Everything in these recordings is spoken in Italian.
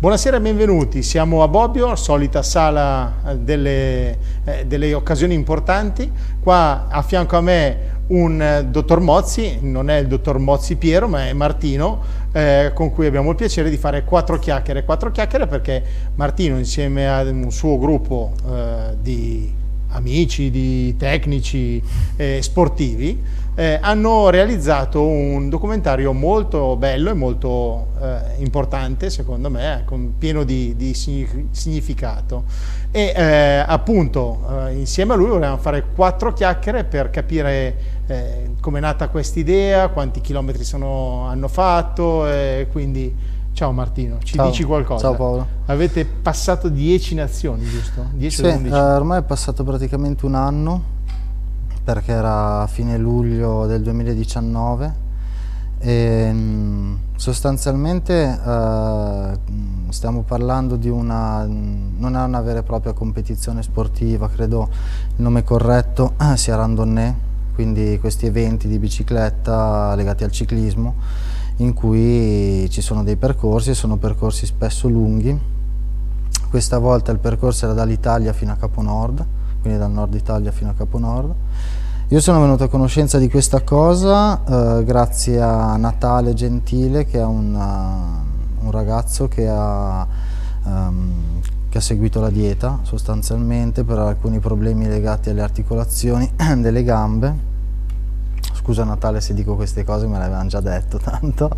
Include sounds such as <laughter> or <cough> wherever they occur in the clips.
Buonasera e benvenuti, siamo a Bobbio, solita sala eh, delle, eh, delle, occasioni importanti. Qua a fianco a me un eh, dottor Mozzi, non è il dottor Mozzi Piero, ma è Martino, eh, con cui abbiamo il piacere di fare quattro chiacchiere. Quattro chiacchiere perché Martino, insieme a un suo gruppo eh, di amici, di tecnici eh, sportivi, eh, hanno realizzato un documentario molto bello e molto eh, importante, secondo me, con, pieno di, di, significato. E eh, appunto eh, insieme a lui volevamo fare quattro chiacchiere per capire eh, come è nata questa idea, quanti chilometri sono, hanno fatto, quindi Ciao Martino, ci Ciao. dici qualcosa? Ciao Paolo. Avete passato 10 nazioni, giusto? 10 sì, eh, ormai è passato praticamente un anno, perché era fine luglio del 2019 e mm, sostanzialmente eh, stiamo parlando di una, non è una vera e propria competizione sportiva, credo il nome corretto <clears throat> sia randonnée, quindi questi eventi di bicicletta legati al ciclismo in cui ci sono dei percorsi, sono percorsi spesso lunghi. Questa volta il percorso era dall'Italia fino a Capo Nord, quindi dal nord Italia fino a Capo Nord. Io sono venuto a conoscenza di questa cosa eh, grazie a Natale Gentile, che è un, uh, un ragazzo che ha, um, che ha seguito la dieta sostanzialmente per alcuni problemi legati alle articolazioni <clears throat> delle gambe scusa Natale se dico queste cose, me l'avevano già detto <laughs> tanto.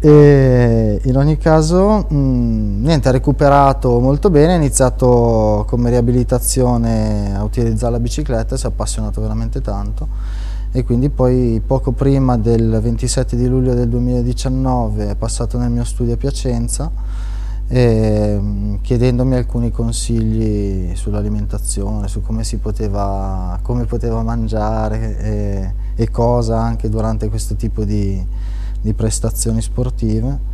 E in ogni caso, mh, mm, niente, ha recuperato molto bene, ha iniziato come riabilitazione a utilizzare la bicicletta, si è appassionato veramente tanto e quindi poi poco prima del 27 di luglio del 2019 è passato nel mio studio a Piacenza e, mm, chiedendomi alcuni consigli sull'alimentazione, su come si poteva, come poteva mangiare e, e, cosa anche durante questo tipo di, di prestazioni sportive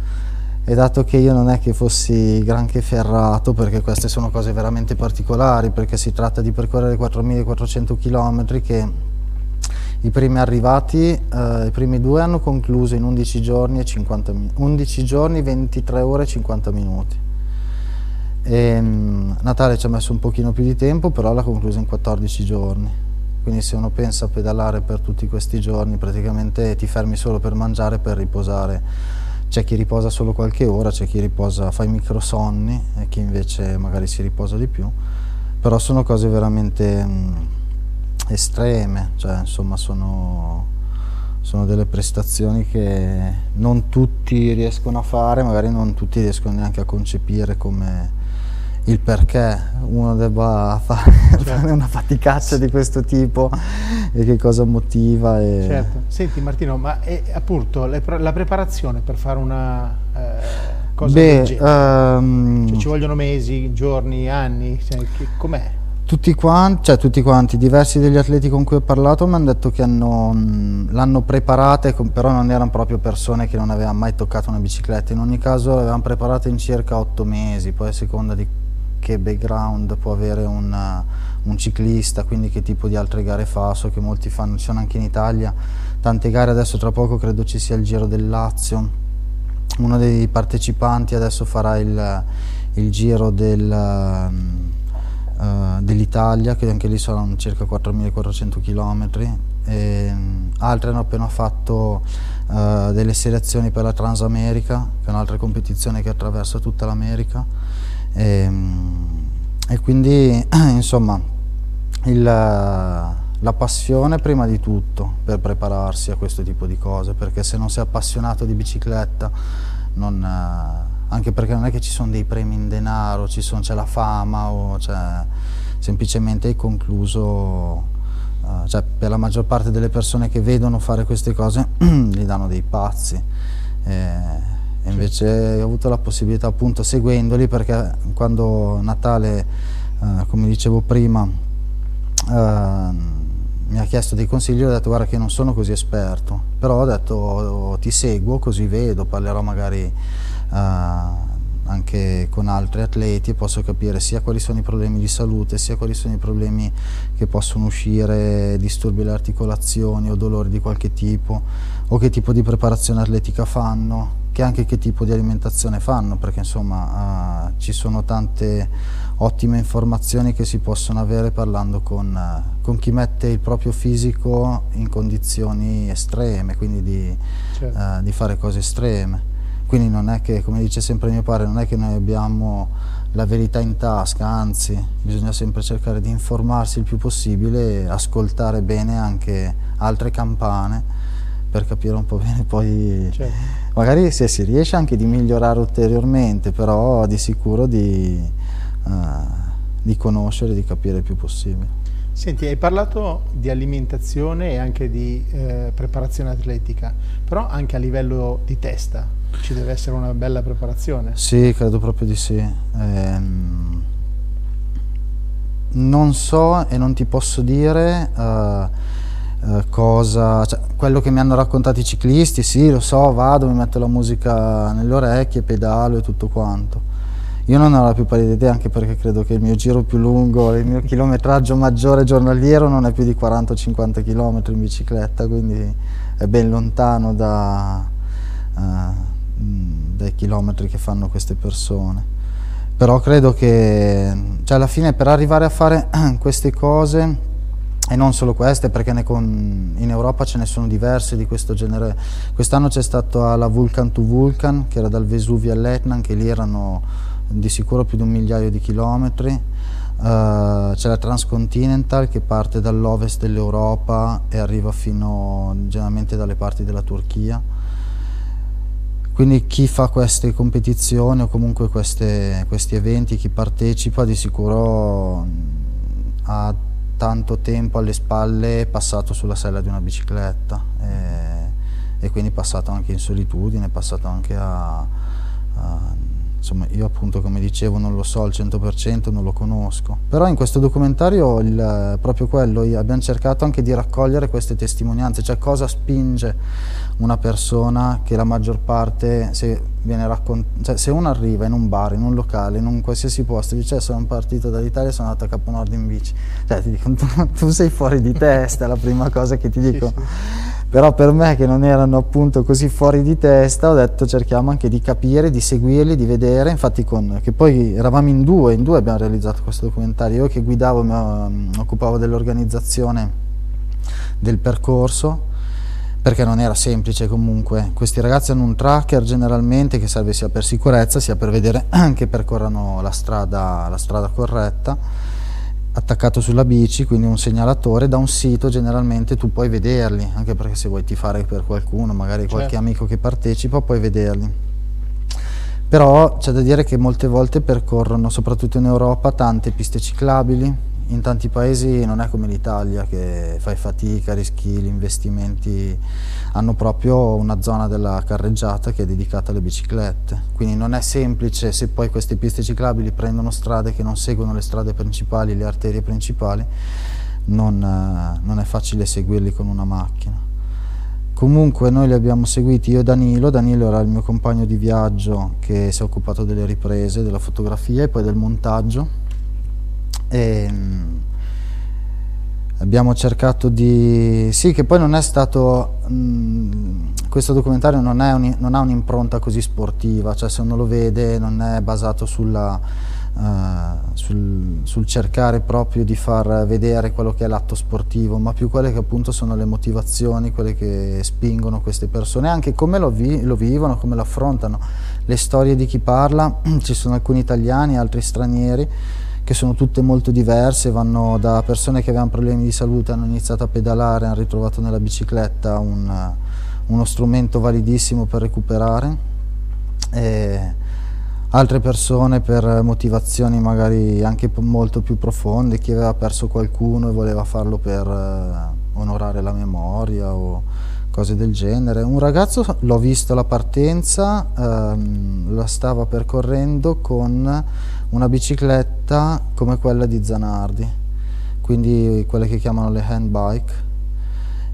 e dato che io non è che fossi granché ferrato perché queste sono cose veramente particolari perché si tratta di percorrere 4400 km che i primi arrivati, eh, i primi due hanno concluso in 11 giorni, e 50 11 giorni 23 ore e 50 minuti. E, um, Natale ci ha messo un pochino più di tempo, però l'ha concluso in 14 giorni. Quindi se uno pensa a pedalare per tutti questi giorni, praticamente ti fermi solo per mangiare e per riposare. C'è chi riposa solo qualche ora, c'è chi riposa, fa i microsonni e chi invece magari si riposa di più. Però sono cose veramente... Um, estreme, cioè insomma sono, sono delle prestazioni che non tutti riescono a fare, magari non tutti riescono neanche a concepire come il perché uno debba <laughs> fare, certo. una faticaccia di questo tipo e che cosa motiva. E... Certo. Senti Martino, ma è appunto la preparazione per fare una eh, cosa Beh, del genere? Um... Cioè, ci vogliono mesi, giorni, anni? Cioè, com'è? Tutti quanti, cioè tutti quanti, diversi degli atleti con cui ho parlato mi hanno detto che l'hanno preparata, però non erano proprio persone che non avevano mai toccato una bicicletta, in ogni caso l'avevano preparata in circa otto mesi, poi a seconda di che background può avere un, un, ciclista, quindi che tipo di altre gare fa, so che molti fanno, ci sono anche in Italia tante gare, adesso tra poco credo ci sia il Giro del Lazio, uno dei partecipanti adesso farà il, il Giro del uh, dell'Italia, che anche lì saranno circa 4.400 km. E, um, altre hanno appena fatto uh, delle selezioni per la Transamerica, che è un'altra competizione che attraversa tutta l'America. E, um, e, quindi, <clears throat> insomma, il, la passione prima di tutto per prepararsi a questo tipo di cose, perché se non sei appassionato di bicicletta non anche perché non è che ci sono dei premi in denaro, c'è la fama o c'è semplicemente hai concluso, uh, cioè per la maggior parte delle persone che vedono fare queste cose <clears throat> gli danno dei pazzi. E, e invece ho avuto la possibilità appunto seguendoli perché quando Natale, uh, come dicevo prima, uh, mi ha chiesto dei consigli, ho detto guarda che non sono così esperto, però ho detto oh, ti seguo così vedo, parlerò magari uh, anche con altri atleti e posso capire sia quali sono i problemi di salute, sia quali sono i problemi che possono uscire, disturbi alle articolazioni o dolori di qualche tipo, o che tipo di preparazione atletica fanno, che che anche che tipo di alimentazione fanno, perché insomma uh, ci sono tante ottime informazioni che si possono avere parlando con, uh, con, chi mette il proprio fisico in condizioni estreme, quindi di, certo. uh, di fare cose estreme. Quindi non è che, come dice sempre mio padre, non è che noi abbiamo la verità in tasca, anzi bisogna sempre cercare di informarsi il più possibile e ascoltare bene anche altre campane per capire un po' bene poi certo. magari se si riesce anche di migliorare ulteriormente però di sicuro di, uh, di conoscere di capire il più possibile Senti, hai parlato di alimentazione e anche di eh, preparazione atletica, però anche a livello di testa ci deve essere una bella preparazione. Sì, credo proprio di sì. Ehm, non so e non ti posso dire uh, uh, cosa, cioè, quello che mi hanno raccontato i ciclisti, sì, lo so, vado, mi metto la musica nelle orecchie, pedalo e tutto quanto io non ho la più pallida idea anche perché credo che il mio giro più lungo, il mio chilometraggio maggiore giornaliero non è più di 40-50 km in bicicletta, quindi è ben lontano da, uh, dai chilometri che fanno queste persone. Però credo che cioè alla fine per arrivare a fare <clears throat> queste cose e non solo queste perché con, in Europa ce ne sono diverse di questo genere quest'anno c'è stata la Vulcan to Vulcan che era dal Vesuvio all'Etna che lì erano di sicuro più di un migliaio di chilometri, uh, c'è la Transcontinental che parte dall'ovest dell'Europa e arriva fino generalmente dalle parti della Turchia. Quindi chi fa queste competizioni o comunque queste, questi eventi, chi partecipa di sicuro ha tanto tempo alle spalle passato sulla sella di una bicicletta e, e quindi passato anche in solitudine, passato anche a, a insomma io appunto come dicevo non lo so al 100%, non lo conosco, però in questo documentario il, proprio quello, abbiamo cercato anche di raccogliere queste testimonianze, cioè cosa spinge una persona che la maggior parte, se, viene cioè, se uno arriva in un bar, in un locale, in un qualsiasi posto, dice eh, sono partito dall'Italia sono andato a Capo Nord in bici, cioè ti dicono tu, tu sei fuori di testa, è la prima cosa che ti dico. Sì, sì però per me che non erano appunto così fuori di testa ho detto cerchiamo anche di capire, di seguirli, di vedere, infatti con, che poi eravamo in due, in due abbiamo realizzato questo documentario, io che guidavo mi mm, occupavo dell'organizzazione del percorso perché non era semplice comunque, questi ragazzi hanno un tracker generalmente che serve sia per sicurezza sia per vedere <clears throat> che percorrano la strada, la strada corretta attaccato sulla bici, quindi un segnalatore, da un sito generalmente tu puoi vederli, anche perché se vuoi tifare per qualcuno, magari certo. qualche amico che partecipa, puoi vederli. Però c'è da dire che molte volte percorrono, soprattutto in Europa, tante piste ciclabili, in tanti paesi non è come l'Italia che fai fatica, rischi gli investimenti, hanno proprio una zona della carreggiata che è dedicata alle biciclette, quindi non è semplice se poi queste piste ciclabili prendono strade che non seguono le strade principali, le arterie principali, non, eh, non è facile seguirli con una macchina. Comunque noi li abbiamo seguiti io e Danilo, Danilo era il mio compagno di viaggio che si è occupato delle riprese, della fotografia e poi del montaggio e, ehm, abbiamo cercato di... sì che poi non è stato... Mh, questo documentario non, un, non ha un'impronta così sportiva, cioè se uno lo vede non è basato sulla, uh, sul, sul, cercare proprio di far vedere quello che è l'atto sportivo, ma più quelle che appunto sono le motivazioni, quelle che spingono queste persone, anche come lo, vi, lo vivono, come lo affrontano. Le storie di chi parla, <clears throat> ci sono alcuni italiani, altri stranieri, che sono tutte molto diverse, vanno da persone che avevano problemi di salute, hanno iniziato a pedalare, hanno ritrovato nella bicicletta un, uno strumento validissimo per recuperare, e altre persone per motivazioni magari anche molto più profonde, chi aveva perso qualcuno e voleva farlo per eh, onorare la memoria o cose del genere. Un ragazzo l'ho visto alla partenza, ehm, la stava percorrendo con una bicicletta come quella di Zanardi, quindi quelle che chiamano le handbike.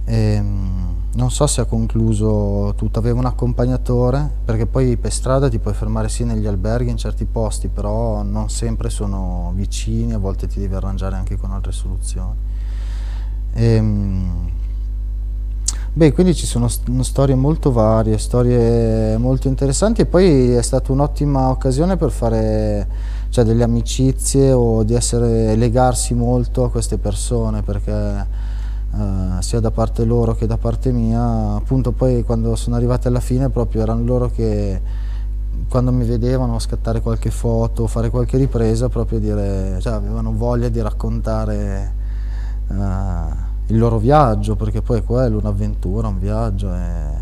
E, ehm, non so se ha concluso tutto, aveva un accompagnatore, perché poi per strada ti puoi fermare sì negli alberghi in certi posti, però non sempre sono vicini, a volte ti devi arrangiare anche con altre soluzioni. E, ehm, Beh, quindi ci sono st storie molto varie, storie molto interessanti e poi è stata un'ottima occasione per fare cioè, delle amicizie o di essere, legarsi molto a queste persone perché eh, sia da parte loro che da parte mia, appunto poi quando sono arrivati alla fine proprio erano loro che quando mi vedevano scattare qualche foto, fare qualche ripresa, proprio dire, cioè avevano voglia di raccontare eh, il loro viaggio, perché poi è quello, un'avventura, un viaggio,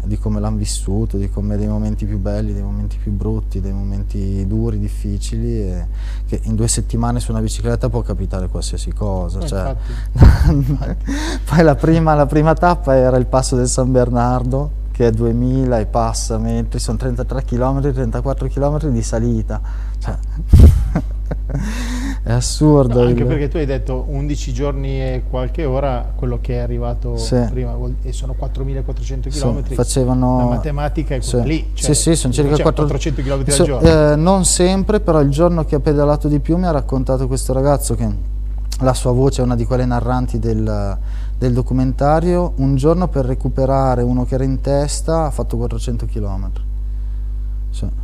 di come l'hanno vissuto, di come dei momenti più belli, dei momenti più brutti, dei momenti duri, difficili, che in due settimane su una bicicletta può capitare qualsiasi cosa. Eh, cioè, <laughs> poi la prima, la prima tappa era il passo del San Bernardo, che è 2000 e passa mentre sono 33 km, 34 km di salita. Cioè, <laughs> è assurdo. No, anche il... perché tu hai detto 11 giorni e qualche ora, quello che è arrivato sì. prima, e sono 4400 km. Sì, facevano... La matematica è quella sì. lì. Cioè, sì, sì, sono circa 400 km al so, giorno. Eh, non sempre, però il giorno che ha pedalato di più mi ha raccontato questo ragazzo che la sua voce è una di quelle narranti del, del documentario, un giorno per recuperare uno che era in testa ha fatto 400 km. Sì.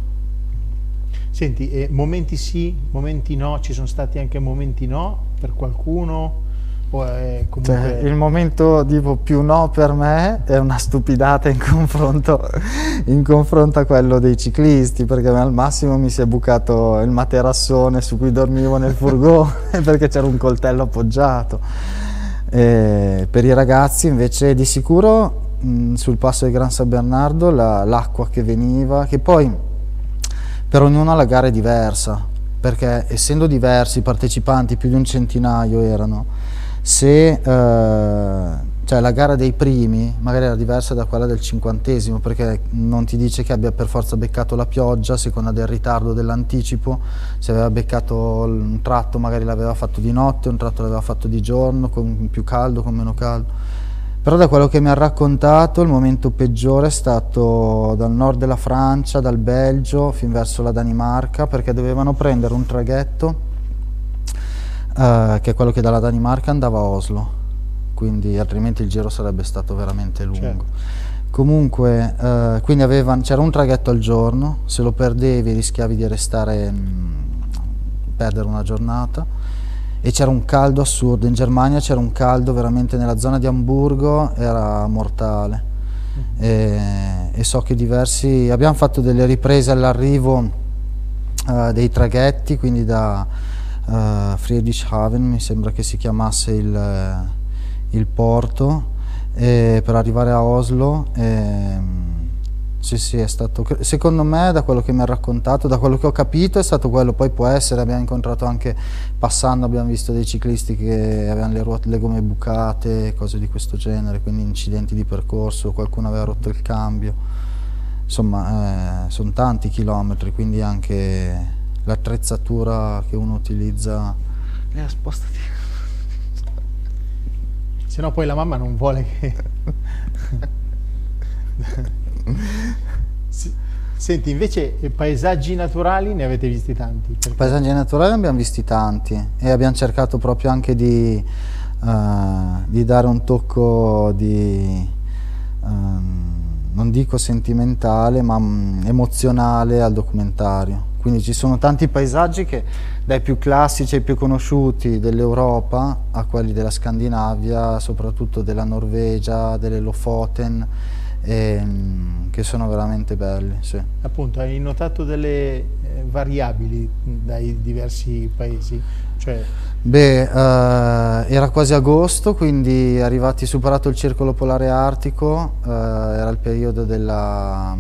Senti, eh, momenti sì, momenti no, ci sono stati anche momenti no per qualcuno? Comunque... Cioè, il momento tipo, più no per me è una stupidata in confronto, in confronto, a quello dei ciclisti perché al massimo mi si è bucato il materassone su cui dormivo nel furgone <laughs> perché c'era un coltello appoggiato e per i ragazzi invece di sicuro mh, sul passo del Gran San Bernardo l'acqua la, che veniva che poi per ognuno la gara è diversa perché essendo diversi i partecipanti più di un centinaio erano. Se eh, cioè la gara dei primi magari era diversa da quella del cinquantesimo perché non ti dice che abbia per forza beccato la pioggia a seconda del ritardo dell'anticipo se aveva beccato un tratto magari l'aveva fatto di notte un tratto l'aveva fatto di giorno con più caldo con meno caldo però da quello che mi ha raccontato il momento peggiore è stato dal nord della Francia dal Belgio fin verso la Danimarca perché dovevano prendere un traghetto eh, che è quello che dalla Danimarca andava a Oslo, quindi altrimenti il giro sarebbe stato veramente lungo. Certo. Comunque, uh, quindi c'era un traghetto al giorno, se lo perdevi rischiavi di restare, mh, mm, perdere una giornata e c'era un caldo assurdo, in Germania c'era un caldo veramente nella zona di Amburgo, era mortale. Mm. E, e, so che diversi, abbiamo fatto delle riprese all'arrivo uh, dei traghetti, quindi da, uh, Friedrichshafen, mi sembra che si chiamasse il, eh, il porto, per arrivare a Oslo. E, sì, sì, è stato, secondo me da quello che mi ha raccontato, da quello che ho capito è stato quello, poi può essere, abbiamo incontrato anche passando, abbiamo visto dei ciclisti che avevano le, ruote, le gomme bucate, cose di questo genere, quindi incidenti di percorso, qualcuno aveva rotto il cambio, insomma eh, sono tanti chilometri, quindi anche l'attrezzatura che uno utilizza. Eh, spostati. Se no poi la mamma non vuole che... <laughs> Senti, invece paesaggi naturali ne avete visti tanti? Perché... Paesaggi naturali ne abbiamo visti tanti e abbiamo cercato proprio anche di, uh, di dare un tocco di, um, non dico sentimentale, ma um, emozionale al documentario quindi ci sono tanti paesaggi che dai più classici ai più conosciuti dell'Europa a quelli della Scandinavia, soprattutto della Norvegia, delle Lofoten, ehm, che sono veramente belli. Sì. Appunto, hai notato delle eh, variabili dai diversi paesi? Cioè... Beh, eh, era quasi agosto, quindi arrivati, superato il circolo polare artico, eh, era il periodo della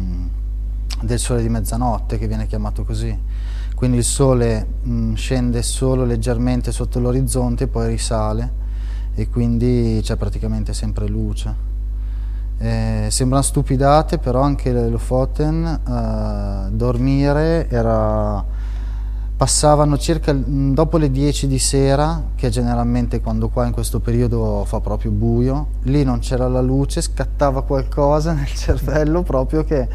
del sole di mezzanotte che viene chiamato così. Quindi il sole mh, mm, scende solo leggermente sotto l'orizzonte e poi risale e quindi c'è praticamente sempre luce. Eh, sembrano stupidate, però anche le Lofoten eh, dormire era passavano circa mm, dopo le 10 di sera, che generalmente quando qua in questo periodo fa proprio buio, lì non c'era la luce, scattava qualcosa <laughs> nel cervello proprio che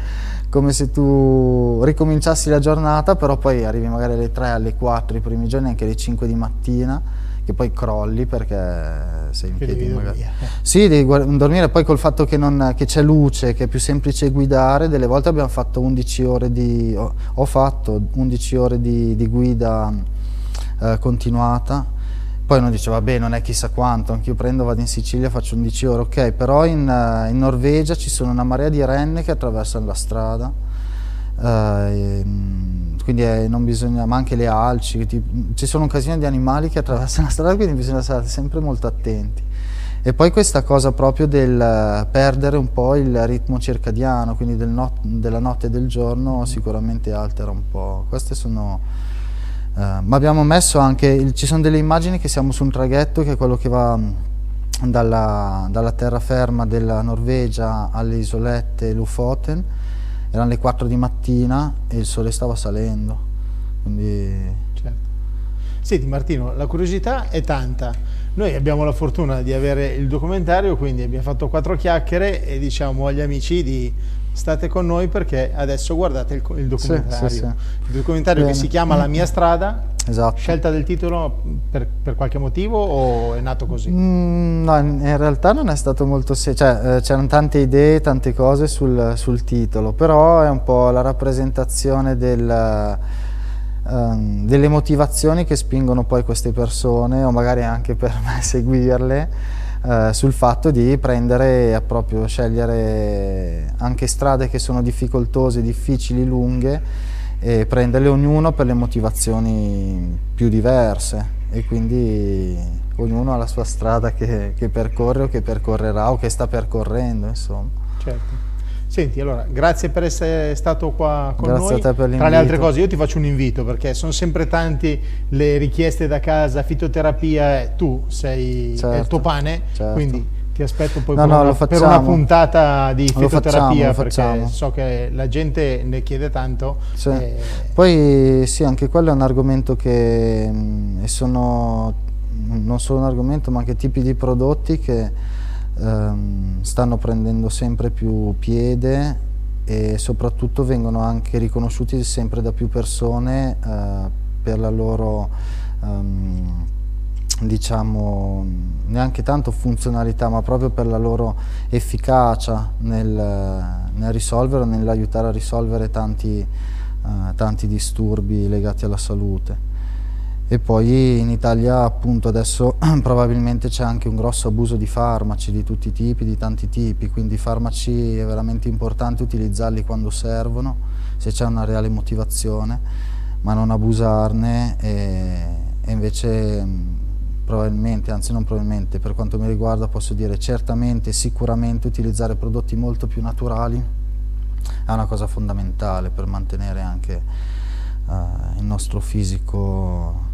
come se tu ricominciassi la giornata, però poi arrivi magari alle 3, alle 4 i primi giorni, anche alle 5 di mattina, che poi crolli perché sei in piedi magari. dormire. Sì, devi dormire poi col fatto che, non- che c'è luce, che è più semplice guidare, delle volte abbiamo fatto 11 ore di, ho, ho fatto 11 ore di, di guida eh, continuata, poi uno dice vabbè non è chissà quanto, anch'io prendo, vado in Sicilia, faccio 11 ore, ok, però in, eh, in Norvegia ci sono una marea di renne che attraversano la strada, eh, mm, quindi eh, non bisogna, ma anche le alci, ti- ci sono un casino di animali che attraversano la strada, quindi bisogna stare sempre molto attenti. E poi questa cosa proprio del eh, perdere un po' il ritmo circadiano, quindi del not- della notte e del giorno sicuramente altera un po'. Queste sono... eh, ma abbiamo messo anche, ci sono delle immagini che siamo su un traghetto che è quello che va mh, dalla, dalla terraferma della Norvegia alle isolette Lofoten, erano le 4 di mattina e il sole stava salendo, quindi Certo. Senti Martino, la curiosità è tanta. Noi abbiamo la fortuna di avere il documentario, quindi abbiamo fatto quattro chiacchiere e diciamo agli amici di state con noi perché adesso guardate il, il documentario. sì, sì. Il documentario Bene. che si chiama La mia strada. esatto. Scelta del titolo per, per qualche motivo o è nato così? Mm, no, in realtà non è stato molto semplice, cioè eh, c'erano tante idee, tante cose sul, sul titolo, però è un po' la rappresentazione del, ehm, delle motivazioni che spingono poi queste persone, o magari anche per <laughs> me seguirle, eh, sul fatto di prendere, proprio scegliere anche strade che sono difficoltose, difficili, lunghe, e prenderle ognuno per le motivazioni più diverse e quindi ognuno ha la sua strada che, che percorre o che percorrerà o che sta percorrendo insomma. Certo. Senti, allora, grazie per essere stato qua con Grazie noi. a te per Tra le l'invito. altre cose, io ti faccio un invito perché sono sempre tanti le richieste da casa, fitoterapia, tu sei è il Certo, tuo pane, certo. quindi ti aspetto poi No, per, no, una, lo per una puntata di Lo fitoterapia facciamo, lo perché facciamo. so che la gente ne chiede tanto. Sì. eh, Poi sì, anche quello è un argomento che mm, e sono non solo un argomento ma anche tipi di prodotti che ehm, stanno prendendo sempre più piede e soprattutto vengono anche riconosciuti sempre da più persone eh, per la loro ehm, diciamo neanche tanto funzionalità ma proprio per la loro efficacia nel, nel risolvere nell'aiutare a risolvere tanti, eh, tanti disturbi legati alla salute. E poi in Italia appunto adesso <clears throat> probabilmente c'è anche un grosso abuso di farmaci di tutti i tipi, di tanti tipi, quindi i farmaci è veramente importante utilizzarli quando servono, se c'è una reale motivazione, ma non abusarne e, e invece mh, probabilmente, anzi non probabilmente, per quanto mi riguarda posso dire certamente, sicuramente utilizzare prodotti molto più naturali è una cosa fondamentale per mantenere anche eh, il nostro fisico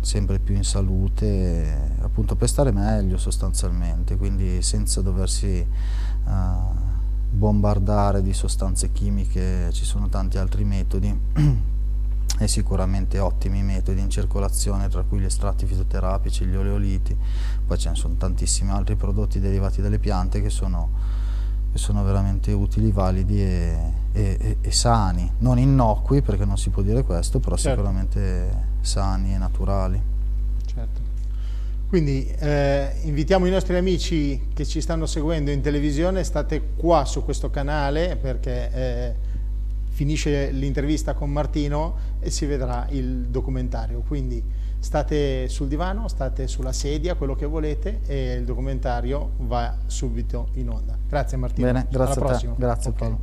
sempre più in salute, appunto per stare meglio sostanzialmente, quindi senza doversi eh, bombardare di sostanze chimiche, ci sono tanti altri metodi <clears throat> e sicuramente ottimi metodi in circolazione, tra cui gli estratti fitoterapici, gli oleoliti, poi ce ne sono tantissimi altri prodotti derivati dalle piante che sono, che sono veramente utili, validi e, e- e- e sani, non innocui perché non si può dire questo, però Certo. sicuramente sani e naturali. Certo. Quindi eh, invitiamo i nostri amici che ci stanno seguendo in televisione, state qua su questo canale perché eh, finisce l'intervista con Martino e si vedrà il documentario. Quindi state sul divano, state sulla sedia, quello che volete e il documentario va subito in onda. Grazie Martino. Bene, grazie Alla prossima. grazie Ok. Paolo.